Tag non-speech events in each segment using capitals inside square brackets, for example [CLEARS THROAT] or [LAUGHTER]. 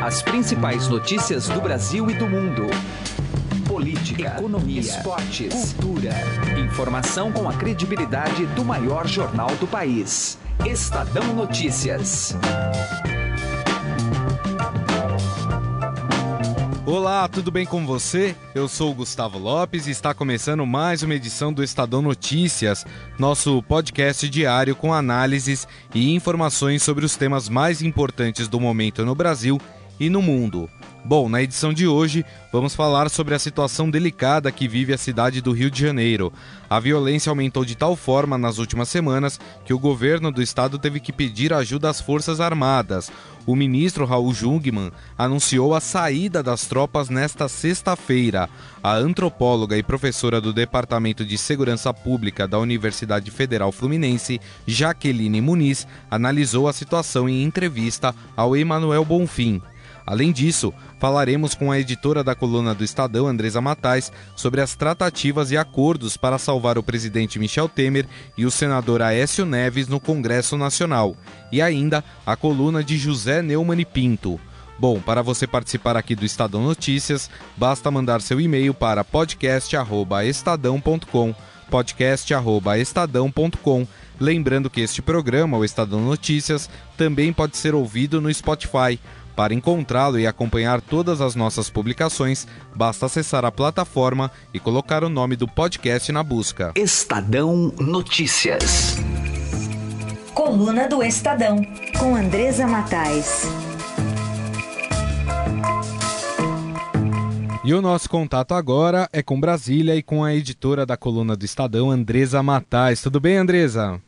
As principais notícias do Brasil e do mundo. Política, economia, esportes, cultura. Informação com a credibilidade do maior jornal do país. Estadão Notícias. Olá, tudo bem com você? Eu sou o Gustavo Lopes e está começando mais uma edição do Estadão Notícias, nosso podcast diário com análises e informações sobre os temas mais importantes do momento no Brasil e no mundo. Bom, na edição de hoje vamos falar sobre a situação delicada que vive a cidade do Rio de Janeiro. A violência aumentou de tal forma nas últimas semanas que o governo do estado teve que pedir ajuda às Forças Armadas. O ministro Raul Jungmann anunciou a saída das tropas nesta sexta-feira. A antropóloga e professora do Departamento de Segurança Pública da Universidade Federal Fluminense, Jaqueline Muniz, analisou a situação em entrevista ao Emanuel Bonfim. Além disso, falaremos com a editora da coluna do Estadão, Andresa Matais, sobre as tratativas e acordos para salvar o presidente Michel Temer e o senador Aécio Neves no Congresso Nacional. E ainda a coluna de José Neumann e Pinto. Bom, para você participar aqui do Estadão Notícias, basta mandar seu e-mail para podcast@estadão.com, podcast@estadão.com. Lembrando que este programa, o Estadão Notícias, também pode ser ouvido no Spotify. Para encontrá-lo e acompanhar todas as nossas publicações, basta acessar a plataforma e colocar o nome do podcast na busca. Estadão Notícias. Coluna do Estadão, com Andresa Matais. E o nosso contato agora é com Brasília e com a editora da coluna do Estadão, Andresa Matais. Tudo bem, Andresa?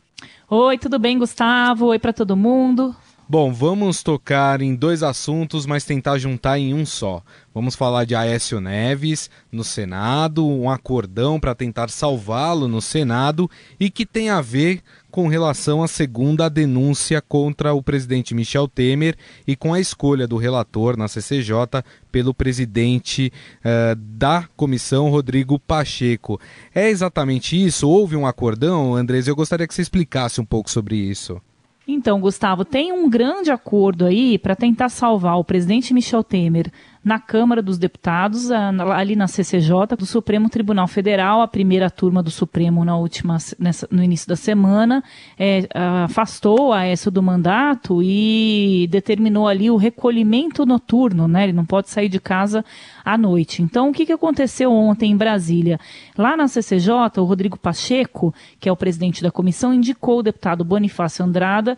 Oi, tudo bem, Gustavo? Oi para todo mundo. Bom, vamos tocar em dois assuntos, mas tentar juntar em um só. Vamos falar de Aécio Neves no Senado, um acordão para tentar salvá-lo no Senado e que tem a ver com relação à segunda denúncia contra o presidente Michel Temer e com a escolha do relator na CCJ pelo presidente uh, da comissão, Rodrigo Pacheco. É exatamente isso? Houve um acordão, Andrés? Eu gostaria que você explicasse um pouco sobre isso. Então, Gustavo, tem um grande acordo aí para tentar salvar o presidente Michel Temer na Câmara dos Deputados, ali na CCJ do Supremo Tribunal Federal, a primeira turma do Supremo na última, nessa, no início da semana, é, afastou a Aécio do mandato e determinou ali o recolhimento noturno, né? Ele não pode sair de casa à noite. Então, o que, que aconteceu ontem em Brasília? Lá na CCJ, o Rodrigo Pacheco, que é o presidente da comissão, indicou o deputado Bonifácio Andrada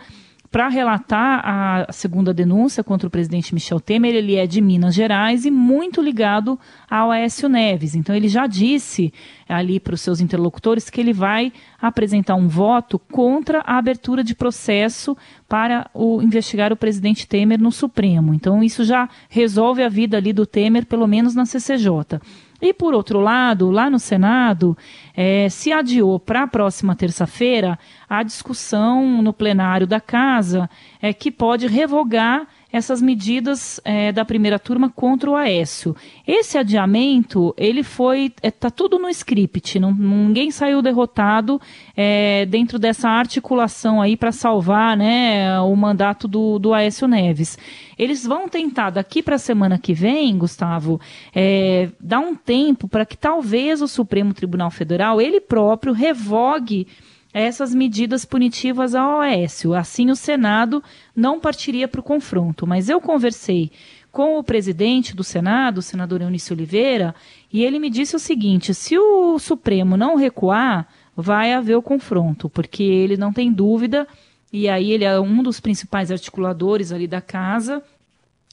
para relatar a segunda denúncia contra o presidente Michel Temer. Ele é de Minas Gerais e muito ligado ao Aécio Neves. Então, ele já disse ali para os seus interlocutores que ele vai apresentar um voto contra a abertura de processo para o, investigar o presidente Temer no Supremo. Então, isso já resolve a vida ali do Temer, pelo menos na CCJ. E, por outro lado, lá no Senado, é, se adiou para a próxima terça-feira a discussão no plenário da Casa é, que pode revogar essas medidas é, da primeira turma contra o Aécio. Esse adiamento, ele foi, está é, tá tudo no script, não, ninguém saiu derrotado é, dentro dessa articulação aí para salvar né, o mandato do, do Aécio Neves. Eles vão tentar, daqui para a semana que vem, Gustavo, é, dar um tempo para que talvez o Supremo Tribunal Federal, ele próprio, revogue essas medidas punitivas ao Oécio. Assim, o Senado não partiria para o confronto. Mas eu conversei com o presidente do Senado, o senador Eunício Oliveira, e ele me disse o seguinte: se o Supremo não recuar, vai haver o confronto, porque ele não tem dúvida, e aí ele é um dos principais articuladores ali da casa,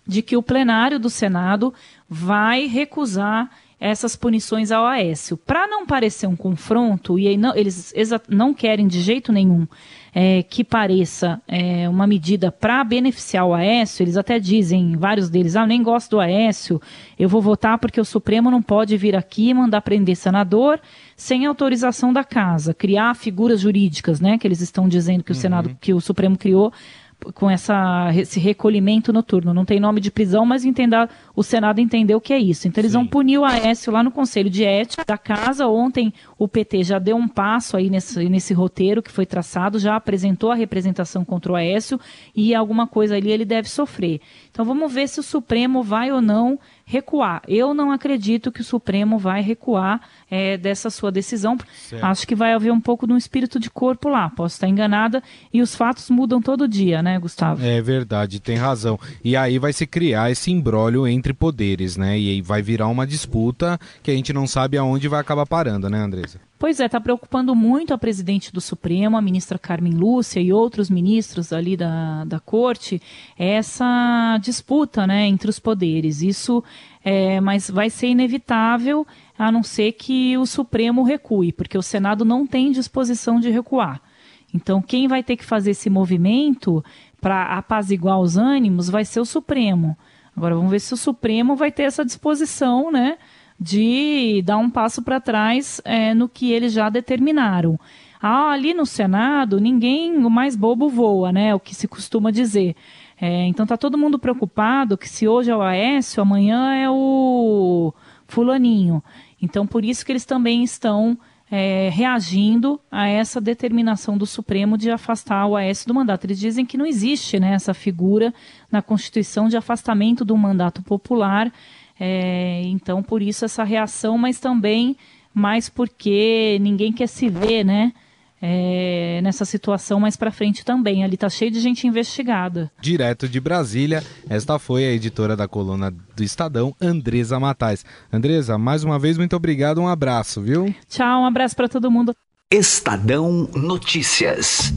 de que o plenário do Senado vai recusar essas punições ao Aécio. Para não parecer um confronto, e não, eles não querem de jeito nenhum é, que pareça é, uma medida para beneficiar o Aécio, eles até dizem, vários deles, ah, eu nem gosto do Aécio, eu vou votar porque o Supremo não pode vir aqui e mandar prender senador sem autorização da casa, criar figuras jurídicas, né, que eles estão dizendo que o Senado, uhum. que o Supremo criou com essa, esse recolhimento noturno. Não tem nome de prisão, mas entenda, o Senado entendeu que é isso. Então eles Sim. vão punir o Aécio lá no Conselho de Ética da Casa. Ontem o PT já deu um passo aí nesse, nesse roteiro que foi traçado, já apresentou a representação contra o Aécio e alguma coisa ali ele deve sofrer. Então vamos ver se o Supremo vai ou não recuar. Eu não acredito que o Supremo vai recuar é, dessa sua decisão. Certo. Acho que vai haver um pouco de um espírito de corpo lá. Posso estar enganada. E os fatos mudam todo dia, né, Gustavo? É verdade, tem razão. E aí vai se criar esse imbróglio entre poderes, né? E aí vai virar uma disputa que a gente não sabe aonde vai acabar parando, né, Andresa? Pois é, está preocupando muito a presidente do Supremo, a ministra Carmen Lúcia e outros ministros ali da, da corte, essa disputa né, entre os poderes. Isso é, mas vai ser inevitável, a não ser que o Supremo recue, porque o Senado não tem disposição de recuar. Então, quem vai ter que fazer esse movimento para apaziguar os ânimos vai ser o Supremo. Agora, vamos ver se o Supremo vai ter essa disposição, né? De dar um passo para trás é, no que eles já determinaram. Ah, ali no Senado, ninguém, o mais bobo voa, né? O que se costuma dizer. É, então tá todo mundo preocupado que se hoje é o Aécio, amanhã é o fulaninho. Então por isso que eles também estão é, reagindo a essa determinação do Supremo de afastar o Aécio do mandato. Eles dizem que não existe né, essa figura na Constituição de afastamento do mandato popular é, então, por isso essa reação, mas também mais porque ninguém quer se ver, né? É, nessa situação mais para frente também. Ali tá cheio de gente investigada. Direto de Brasília, esta foi a editora da coluna do Estadão, Andresa Matais. Andresa, mais uma vez, muito obrigado, um abraço, viu? Tchau, um abraço para todo mundo. Estadão Notícias.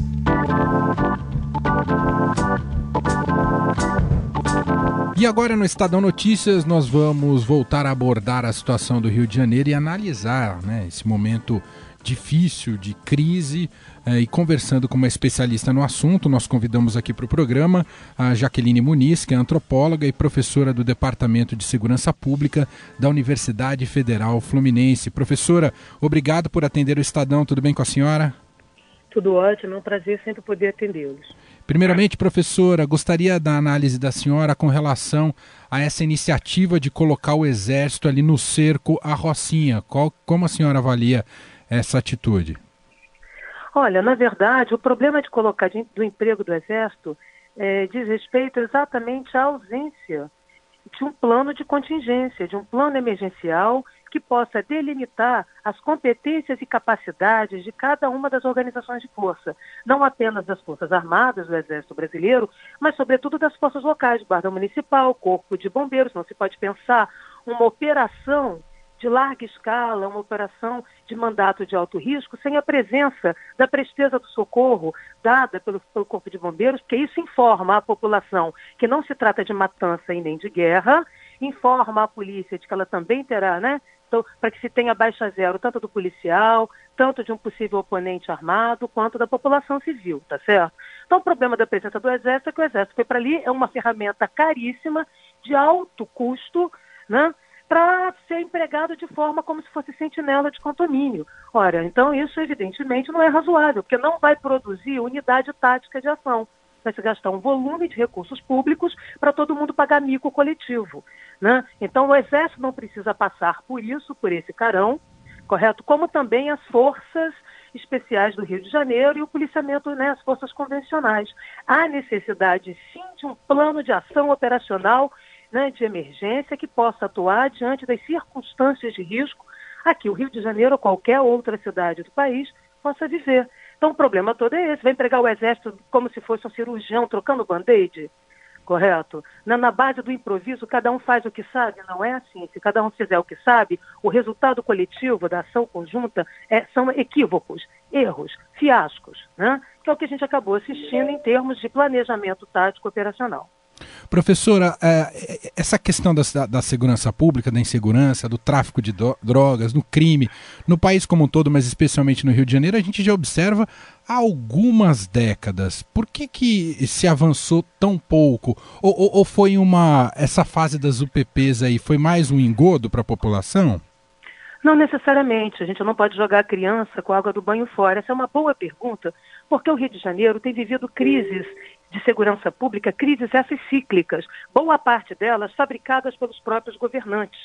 E agora no Estadão Notícias nós vamos voltar a abordar a situação do Rio de Janeiro e analisar né, esse momento difícil de crise eh, e conversando com uma especialista no assunto, nós convidamos aqui para o programa a Jaqueline Muniz, que é antropóloga e professora do Departamento de Segurança Pública da Universidade Federal Fluminense. Professora, obrigado por atender o Estadão, tudo bem com a senhora? Tudo ótimo, é um prazer sempre poder atendê-los. Primeiramente, professora, gostaria da análise da senhora com relação a essa iniciativa de colocar o exército ali no cerco à Rocinha. Qual, como a senhora avalia essa atitude? Olha, na verdade, o problema de colocar do emprego do exército é, diz respeito exatamente à ausência de um plano de contingência, de um plano emergencial que possa delimitar as competências e capacidades de cada uma das organizações de força, não apenas das Forças Armadas do Exército Brasileiro, mas sobretudo das forças locais, Guarda Municipal, Corpo de Bombeiros. Não se pode pensar uma operação de larga escala, uma operação de mandato de alto risco, sem a presença da presteza do socorro dada pelo, pelo, Corpo de Bombeiros, porque isso informa a população que não se trata de matança e nem de guerra, informa a polícia de que ela também terá né, então, para que se tenha baixa zero, tanto do policial, tanto de um possível oponente armado, quanto da população civil, tá certo? Então, o problema da presença do Exército é que o Exército foi para ali, é uma ferramenta caríssima, de alto custo, né? para ser empregado de forma como se fosse sentinela de condomínio. Ora, então isso evidentemente não é razoável, porque não vai produzir unidade tática de ação vai se gastar um volume de recursos públicos para todo mundo pagar mico coletivo. Né? Então, o Exército não precisa passar por isso, por esse carão, correto? Como também as forças especiais do Rio de Janeiro e o policiamento, né, as forças convencionais. Há necessidade, sim, de um plano de ação operacional né, de emergência que possa atuar diante das circunstâncias de risco aqui o Rio de Janeiro ou qualquer outra cidade do país possa viver. Então o problema todo é esse, vai empregar o exército como se fosse um cirurgião trocando band-aid, correto? Na, na, base do improviso, cada um faz o que sabe, não é assim. Se cada um fizer o que sabe, o resultado coletivo da ação conjunta é, são equívocos, erros, fiascos, né? que é o que a gente acabou assistindo em termos de planejamento tático operacional. Professora, é, essa questão da, da, segurança pública, da insegurança, do tráfico de drogas, do crime, no país como um todo, mas especialmente no Rio de Janeiro, a gente já observa há algumas décadas. Por que, que se avançou tão pouco? Ou, ou, ou foi uma. Essa fase das UPPs aí foi mais um engodo para a população? Não necessariamente. A gente não pode jogar a criança com a água do banho fora. Essa é uma boa pergunta, porque o Rio de Janeiro tem vivido crises de segurança pública, crises essas cíclicas, boa parte delas fabricadas pelos próprios governantes.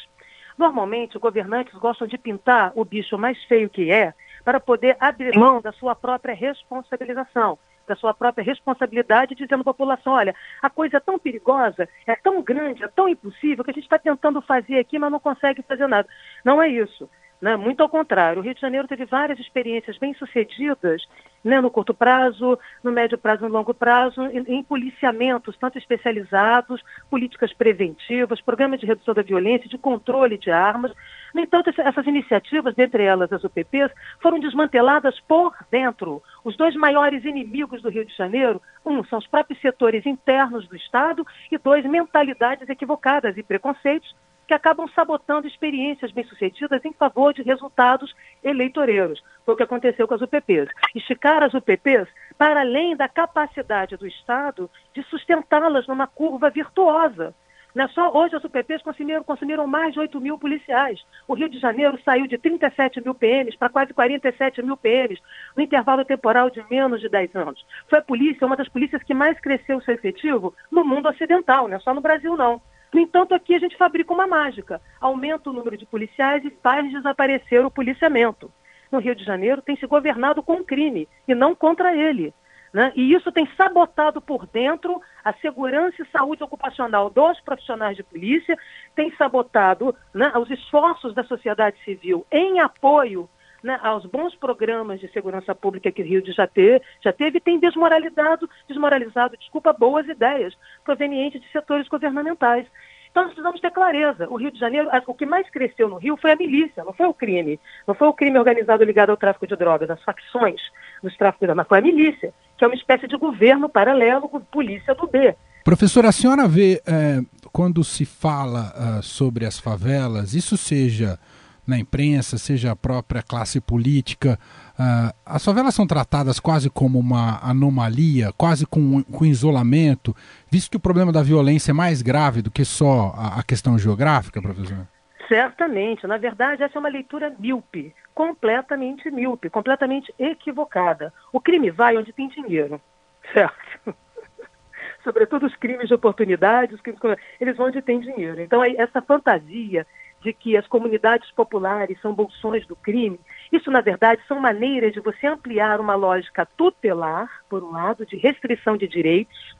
Normalmente, os governantes gostam de pintar o bicho mais feio que é para poder abrir mão da sua própria responsabilização, da sua própria responsabilidade, dizendo à população: olha, a coisa é tão perigosa, é tão grande, é tão impossível que a gente está tentando fazer aqui, mas não consegue fazer nada. Não é isso. Né? Muito ao contrário, o Rio de Janeiro teve várias experiências bem-sucedidas né, no curto prazo, no médio prazo e no longo prazo, em, em, policiamentos, tanto especializados, políticas preventivas, programas de redução da violência, de controle de armas. No entanto, essas iniciativas, dentre elas as UPPs, foram desmanteladas por dentro. Os dois maiores inimigos do Rio de Janeiro, um, são os próprios setores internos do Estado, e dois, mentalidades equivocadas e preconceitos que acabam sabotando experiências bem-sucedidas em favor de resultados eleitoreiros. Foi o que aconteceu com as UPPs. Esticar as UPPs para além da capacidade do Estado de sustentá-las numa curva virtuosa. Não é só hoje as UPPs consumiram, consumiram mais de 8 mil policiais. O Rio de Janeiro saiu de 37 mil PMs para quase 47 mil PMs, no intervalo temporal de menos de 10 anos. Foi a polícia, uma das polícias que mais cresceu seu efetivo no mundo ocidental, não é só no Brasil não. No entanto, aqui a gente fabrica uma mágica. Aumenta o número de policiais e faz desaparecer o policiamento. No Rio de Janeiro tem se governado com o crime e não contra ele. Né? E isso tem sabotado por dentro a segurança e saúde ocupacional dos profissionais de polícia, tem sabotado né, os esforços da sociedade civil em apoio né, aos bons programas de segurança pública que o Rio de já, ter, já teve, tem desmoralizado, desmoralizado, desculpa, boas ideias provenientes de setores governamentais. Então nós precisamos ter clareza. O Rio de Janeiro, o que mais cresceu no Rio foi a milícia, não foi o crime. Não foi o crime organizado ligado ao tráfico de drogas, as facções dos tráficos mas foi a milícia, que é uma espécie de governo paralelo com polícia do B. Professora, a senhora vê, é, quando se fala uh, sobre as favelas, isso seja na imprensa, seja a própria classe política, uh, as favelas são tratadas quase como uma anomalia, quase com, com isolamento, visto que o problema da violência é mais grave do que só a, a questão geográfica, professor? Certamente. Na verdade, essa é uma leitura míope, completamente míope, completamente equivocada. O crime vai onde tem dinheiro, [LAUGHS] certo? Sobretudo os crimes de oportunidade, os crimes, eles vão onde tem dinheiro. Então, essa fantasia de que as comunidades populares são bolsões do crime, isso, na verdade, são maneiras de você ampliar uma lógica tutelar, por um lado, de restrição de direitos.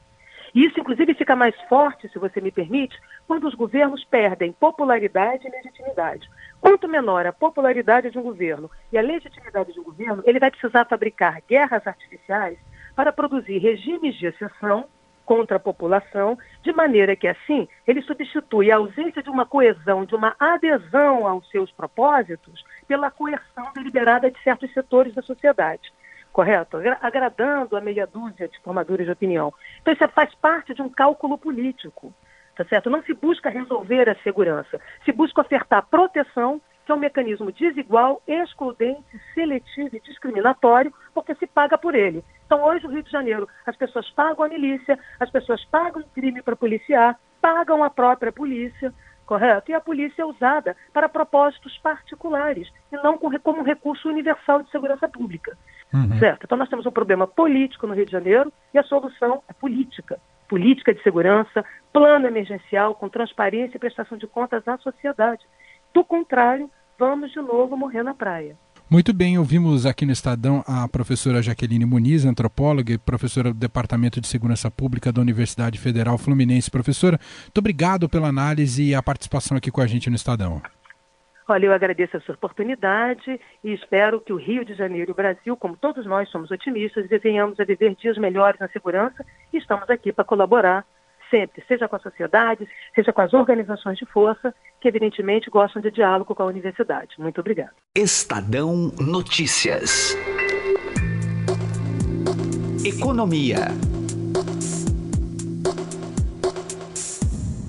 E isso, inclusive, fica mais forte, se você me permite, quando os governos perdem popularidade e legitimidade. Quanto menor a popularidade de um governo e a legitimidade de um governo, ele vai precisar fabricar guerras artificiais para produzir regimes de exceção contra a população, de maneira que, assim, ele substitui a ausência de uma coesão, de uma adesão aos seus propósitos, pela coerção deliberada de certos setores da sociedade. Correto? Agradando a meia dúzia de formadores de opinião. Então, isso faz parte de um cálculo político. Tá certo? Não se busca resolver a segurança, se busca ofertar proteção que é um mecanismo desigual, excludente, seletivo e discriminatório, porque se paga por ele. Então, hoje, no Rio de Janeiro, as pessoas pagam a milícia, as pessoas pagam o crime para policiar, pagam a própria polícia, correto? E a polícia é usada para propósitos particulares e não como um recurso universal de segurança pública. Uhum. Certo? Então, nós temos um problema político no Rio de Janeiro e a solução é política. Política de segurança, plano emergencial com transparência e prestação de contas à sociedade. Do contrário, vamos de novo morrer na praia. Muito bem, ouvimos aqui no Estadão a professora Jaqueline Muniz, antropóloga e professora do Departamento de Segurança Pública da Universidade Federal Fluminense. Professora, muito obrigado pela análise e a participação aqui com a gente no Estadão. Olha, eu agradeço a sua oportunidade e espero que o Rio de Janeiro e o Brasil, como todos nós somos otimistas, venhamos a viver dias melhores na segurança e estamos aqui para colaborar sempre, seja com a sociedade, seja com as organizações de força, que evidentemente gostam de diálogo com a universidade. Muito obrigada. Estadão Notícias. Economia.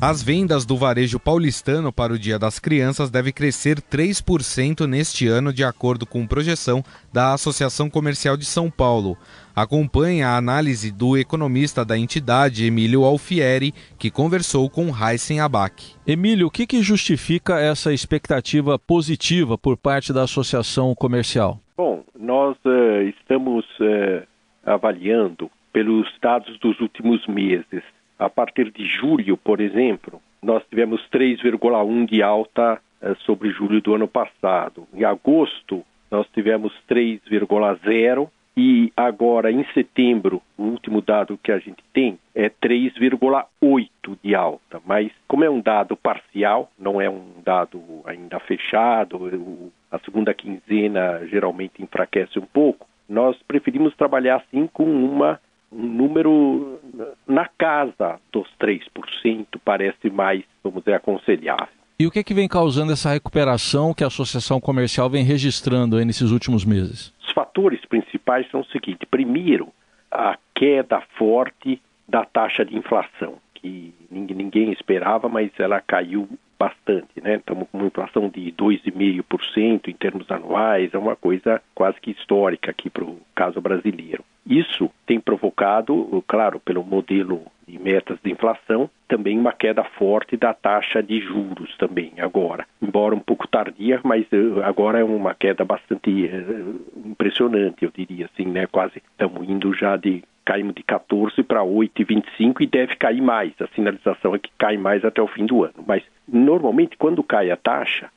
As vendas do varejo paulistano para o Dia das Crianças devem crescer 3% neste ano, de acordo com projeção da Associação Comercial de São Paulo. Acompanhe a análise do economista da entidade, Emílio Alfieri, que conversou com Heisen Abac. Emílio, o que, que justifica essa expectativa positiva por parte da Associação Comercial? Bom, nós uh, estamos uh, avaliando pelos dados dos últimos meses. A partir de julho, por exemplo, nós tivemos 3,1 de alta eh, sobre julho do ano passado. Em agosto, nós tivemos 3,0 e agora em setembro, o último dado que a gente tem é 3,8 de alta, mas como é um dado parcial, não é um dado ainda fechado, a segunda quinzena geralmente enfraquece um pouco, nós preferimos trabalhar assim com uma um número na casa dos 3%, parece mais, vamos dizer, aconselhável. E o que, é que vem causando essa recuperação que a Associação Comercial vem registrando nesses últimos meses? Os fatores principais são o seguinte: primeiro, a queda forte da taxa de inflação, que ninguém esperava, mas ela caiu bastante, né? Estamos com uma inflação de 2,5% em termos anuais, é uma coisa quase que histórica aqui para o caso brasileiro. Isso tem provocado, claro, pelo modelo de metas de inflação, também uma queda forte da taxa de juros também agora, embora um pouco tardia, mas eh, agora é uma queda bastante uh, impressionante, eu diria assim, né? Quase estamos indo já de caímos de 14 para 8,25 e deve cair mais. A sinalização é que cai mais até o fim do ano. Mas normalmente quando cai a taxa,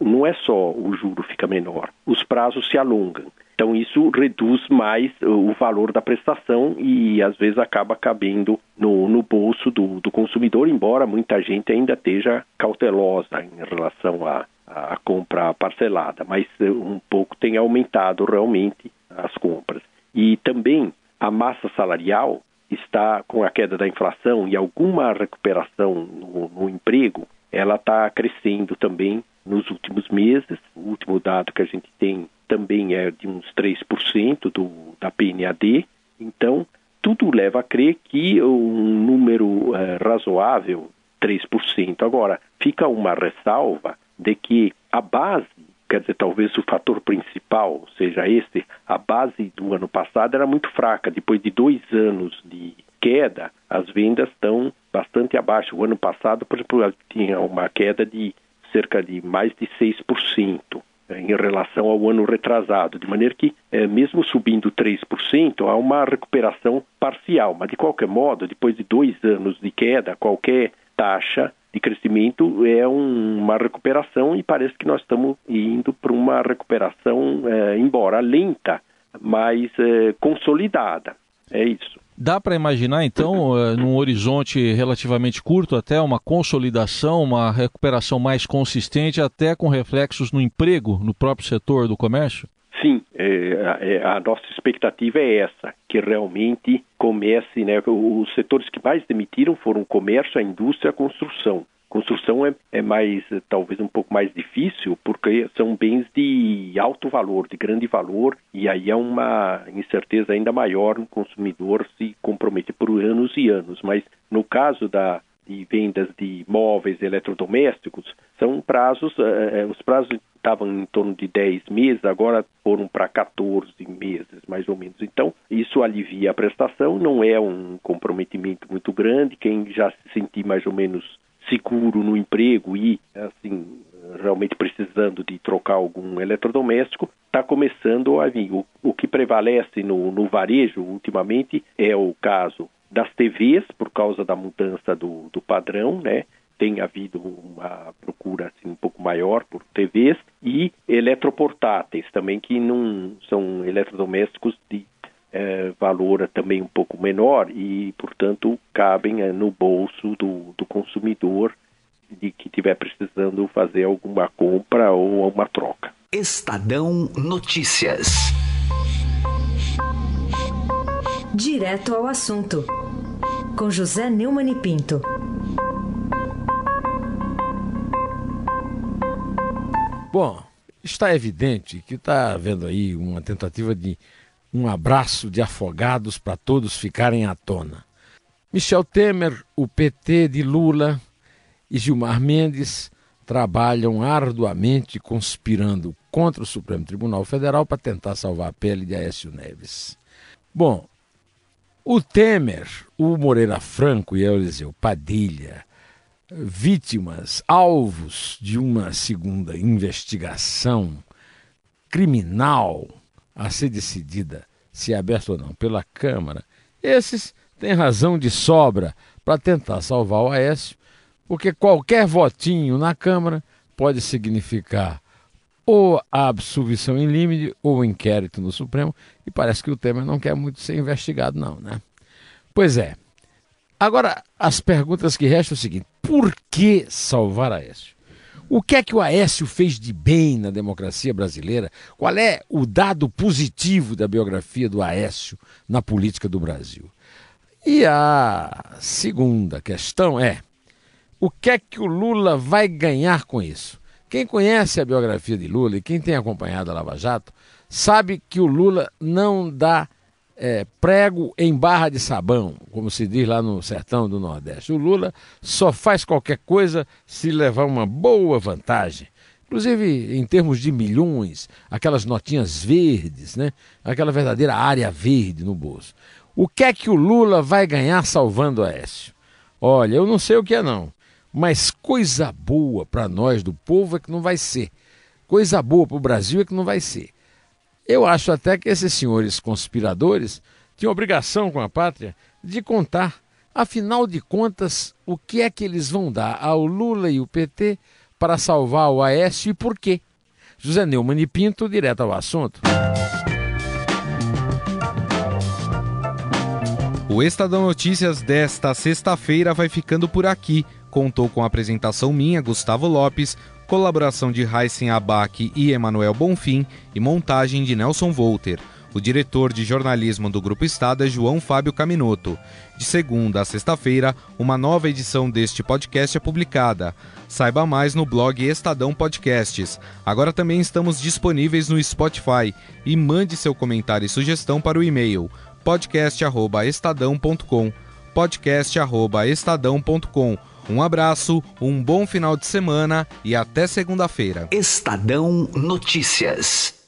não é só o juro fica menor, os prazos se alongam. Então isso reduz mais o valor da prestação e às vezes acaba cabendo no, no bolso do, do consumidor, embora muita gente ainda esteja cautelosa em relação à, compra parcelada, mas um pouco tem aumentado realmente as compras. E também a massa salarial está com a queda da inflação e alguma recuperação no, no emprego, ela está crescendo também nos últimos meses. O último dado que a gente tem também é de uns 3% do, da PNAD. Então, tudo leva a crer que um número é, razoável, 3%. Agora, fica uma ressalva de que a base quer dizer, talvez o fator principal seja esse, a base do ano passado era muito fraca. Depois de dois anos de queda, as vendas estão bastante abaixo. O ano passado, por exemplo, tinha uma queda de cerca de mais de 6% né, em relação ao ano retrasado, de maneira que, é, mesmo subindo 3%, há uma recuperação parcial, mas de qualquer modo, depois de dois anos de queda, qualquer taxa de crescimento é um, uma recuperação e parece que nós estamos indo para uma recuperação, é, embora lenta, mas é, consolidada. É isso. Dá para imaginar, então, é, [CLEARS THROAT] num horizonte relativamente curto, até uma consolidação, uma recuperação mais consistente, até com reflexos no emprego no próprio setor do comércio? Sim, é, é, a nossa expectativa é essa, que realmente comece, né, os setores que mais demitiram foram o comércio, a indústria e a construção. É, é mais, talvez um pouco mais difícil, porque são bens de alto valor, de grande valor, e aí há uma incerteza ainda maior no consumidor se comprometer por anos e anos. Mas no caso da, de vendas de móveis eletrodomésticos, são prazos, eh, os prazos estavam em torno de 10 meses, agora foram para 14 meses, mais ou menos. Então, isso alivia a prestação, não é um comprometimento muito grande. Quem já se sentir mais ou menos seguro no emprego e, assim, realmente precisando de trocar algum eletrodoméstico, está começando a vir. O, o que prevalece no, no varejo ultimamente é o caso das TVs, por causa da mudança do, do padrão, né? tem havido uma procura assim, um pouco maior por TVs e eletroportáteis também, que não são eletrodomésticos de é, valor também um pouco menor e, portanto, cabem é, no bolso do, do consumidor de que estiver precisando fazer alguma compra ou uma troca. Estadão Notícias. Direto ao assunto, com José Neumann e Pinto. Bom, está evidente que está havendo aí uma tentativa de um abraço de afogados para todos ficarem à tona. Michel Temer, o PT de Lula e Gilmar Mendes trabalham arduamente conspirando contra o Supremo Tribunal Federal para tentar salvar a pele de Aécio Neves. Bom, o Temer, o Moreira Franco e Eliseu Padilha vítimas, alvos de uma segunda investigação criminal a ser decidida se é aberta ou não pela Câmara Esses têm razão de sobra para tentar salvar o Aécio, porque qualquer votinho na Câmara pode significar ou a absolvição em limite ou inquérito no Supremo, e parece que o Temer não quer muito ser investigado, não, né? Pois é. Agora, as perguntas que restam é o seguinte: por que salvar Aécio? O que é que o Aécio fez de bem na democracia brasileira? Qual é o dado positivo da biografia do Aécio na política do Brasil? E a segunda questão é: o que é que o Lula vai ganhar com isso? Quem conhece a biografia de Lula e quem tem acompanhado a Lava Jato sabe que o Lula não dá é, prego em barra de sabão, como se diz lá no sertão do Nordeste. O Lula só faz qualquer coisa se levar uma boa vantagem. Inclusive em termos de milhões, aquelas notinhas verdes, né? aquela verdadeira área verde no bolso. O que é que o Lula vai ganhar salvando Aécio? Olha, eu não sei o que é não. Mas coisa boa para nós do povo é que não vai ser. Coisa boa para o Brasil é que não vai ser. Eu acho até que esses senhores conspiradores tinham obrigação com a pátria de contar, afinal de contas, o que é que eles vão dar ao Lula e o PT para salvar o Aécio e por quê. José Neumann e Pinto, direto ao assunto. O Estadão Notícias desta sexta-feira vai ficando por aqui contou com a apresentação minha, Gustavo Lopes, colaboração de Heisen Abac e Emanuel Bonfim e montagem de Nelson Volter. O diretor de jornalismo do Grupo Estado é João Fábio Caminoto. De segunda a sexta-feira, uma nova edição deste podcast é publicada. Saiba mais no blog Estadão Podcasts. Agora também estamos disponíveis no Spotify e mande seu comentário e sugestão para o e-mail podcast@estadão.com. podcast@estadão.com um abraço, um bom final de semana e até segunda-feira. Estadão Notícias.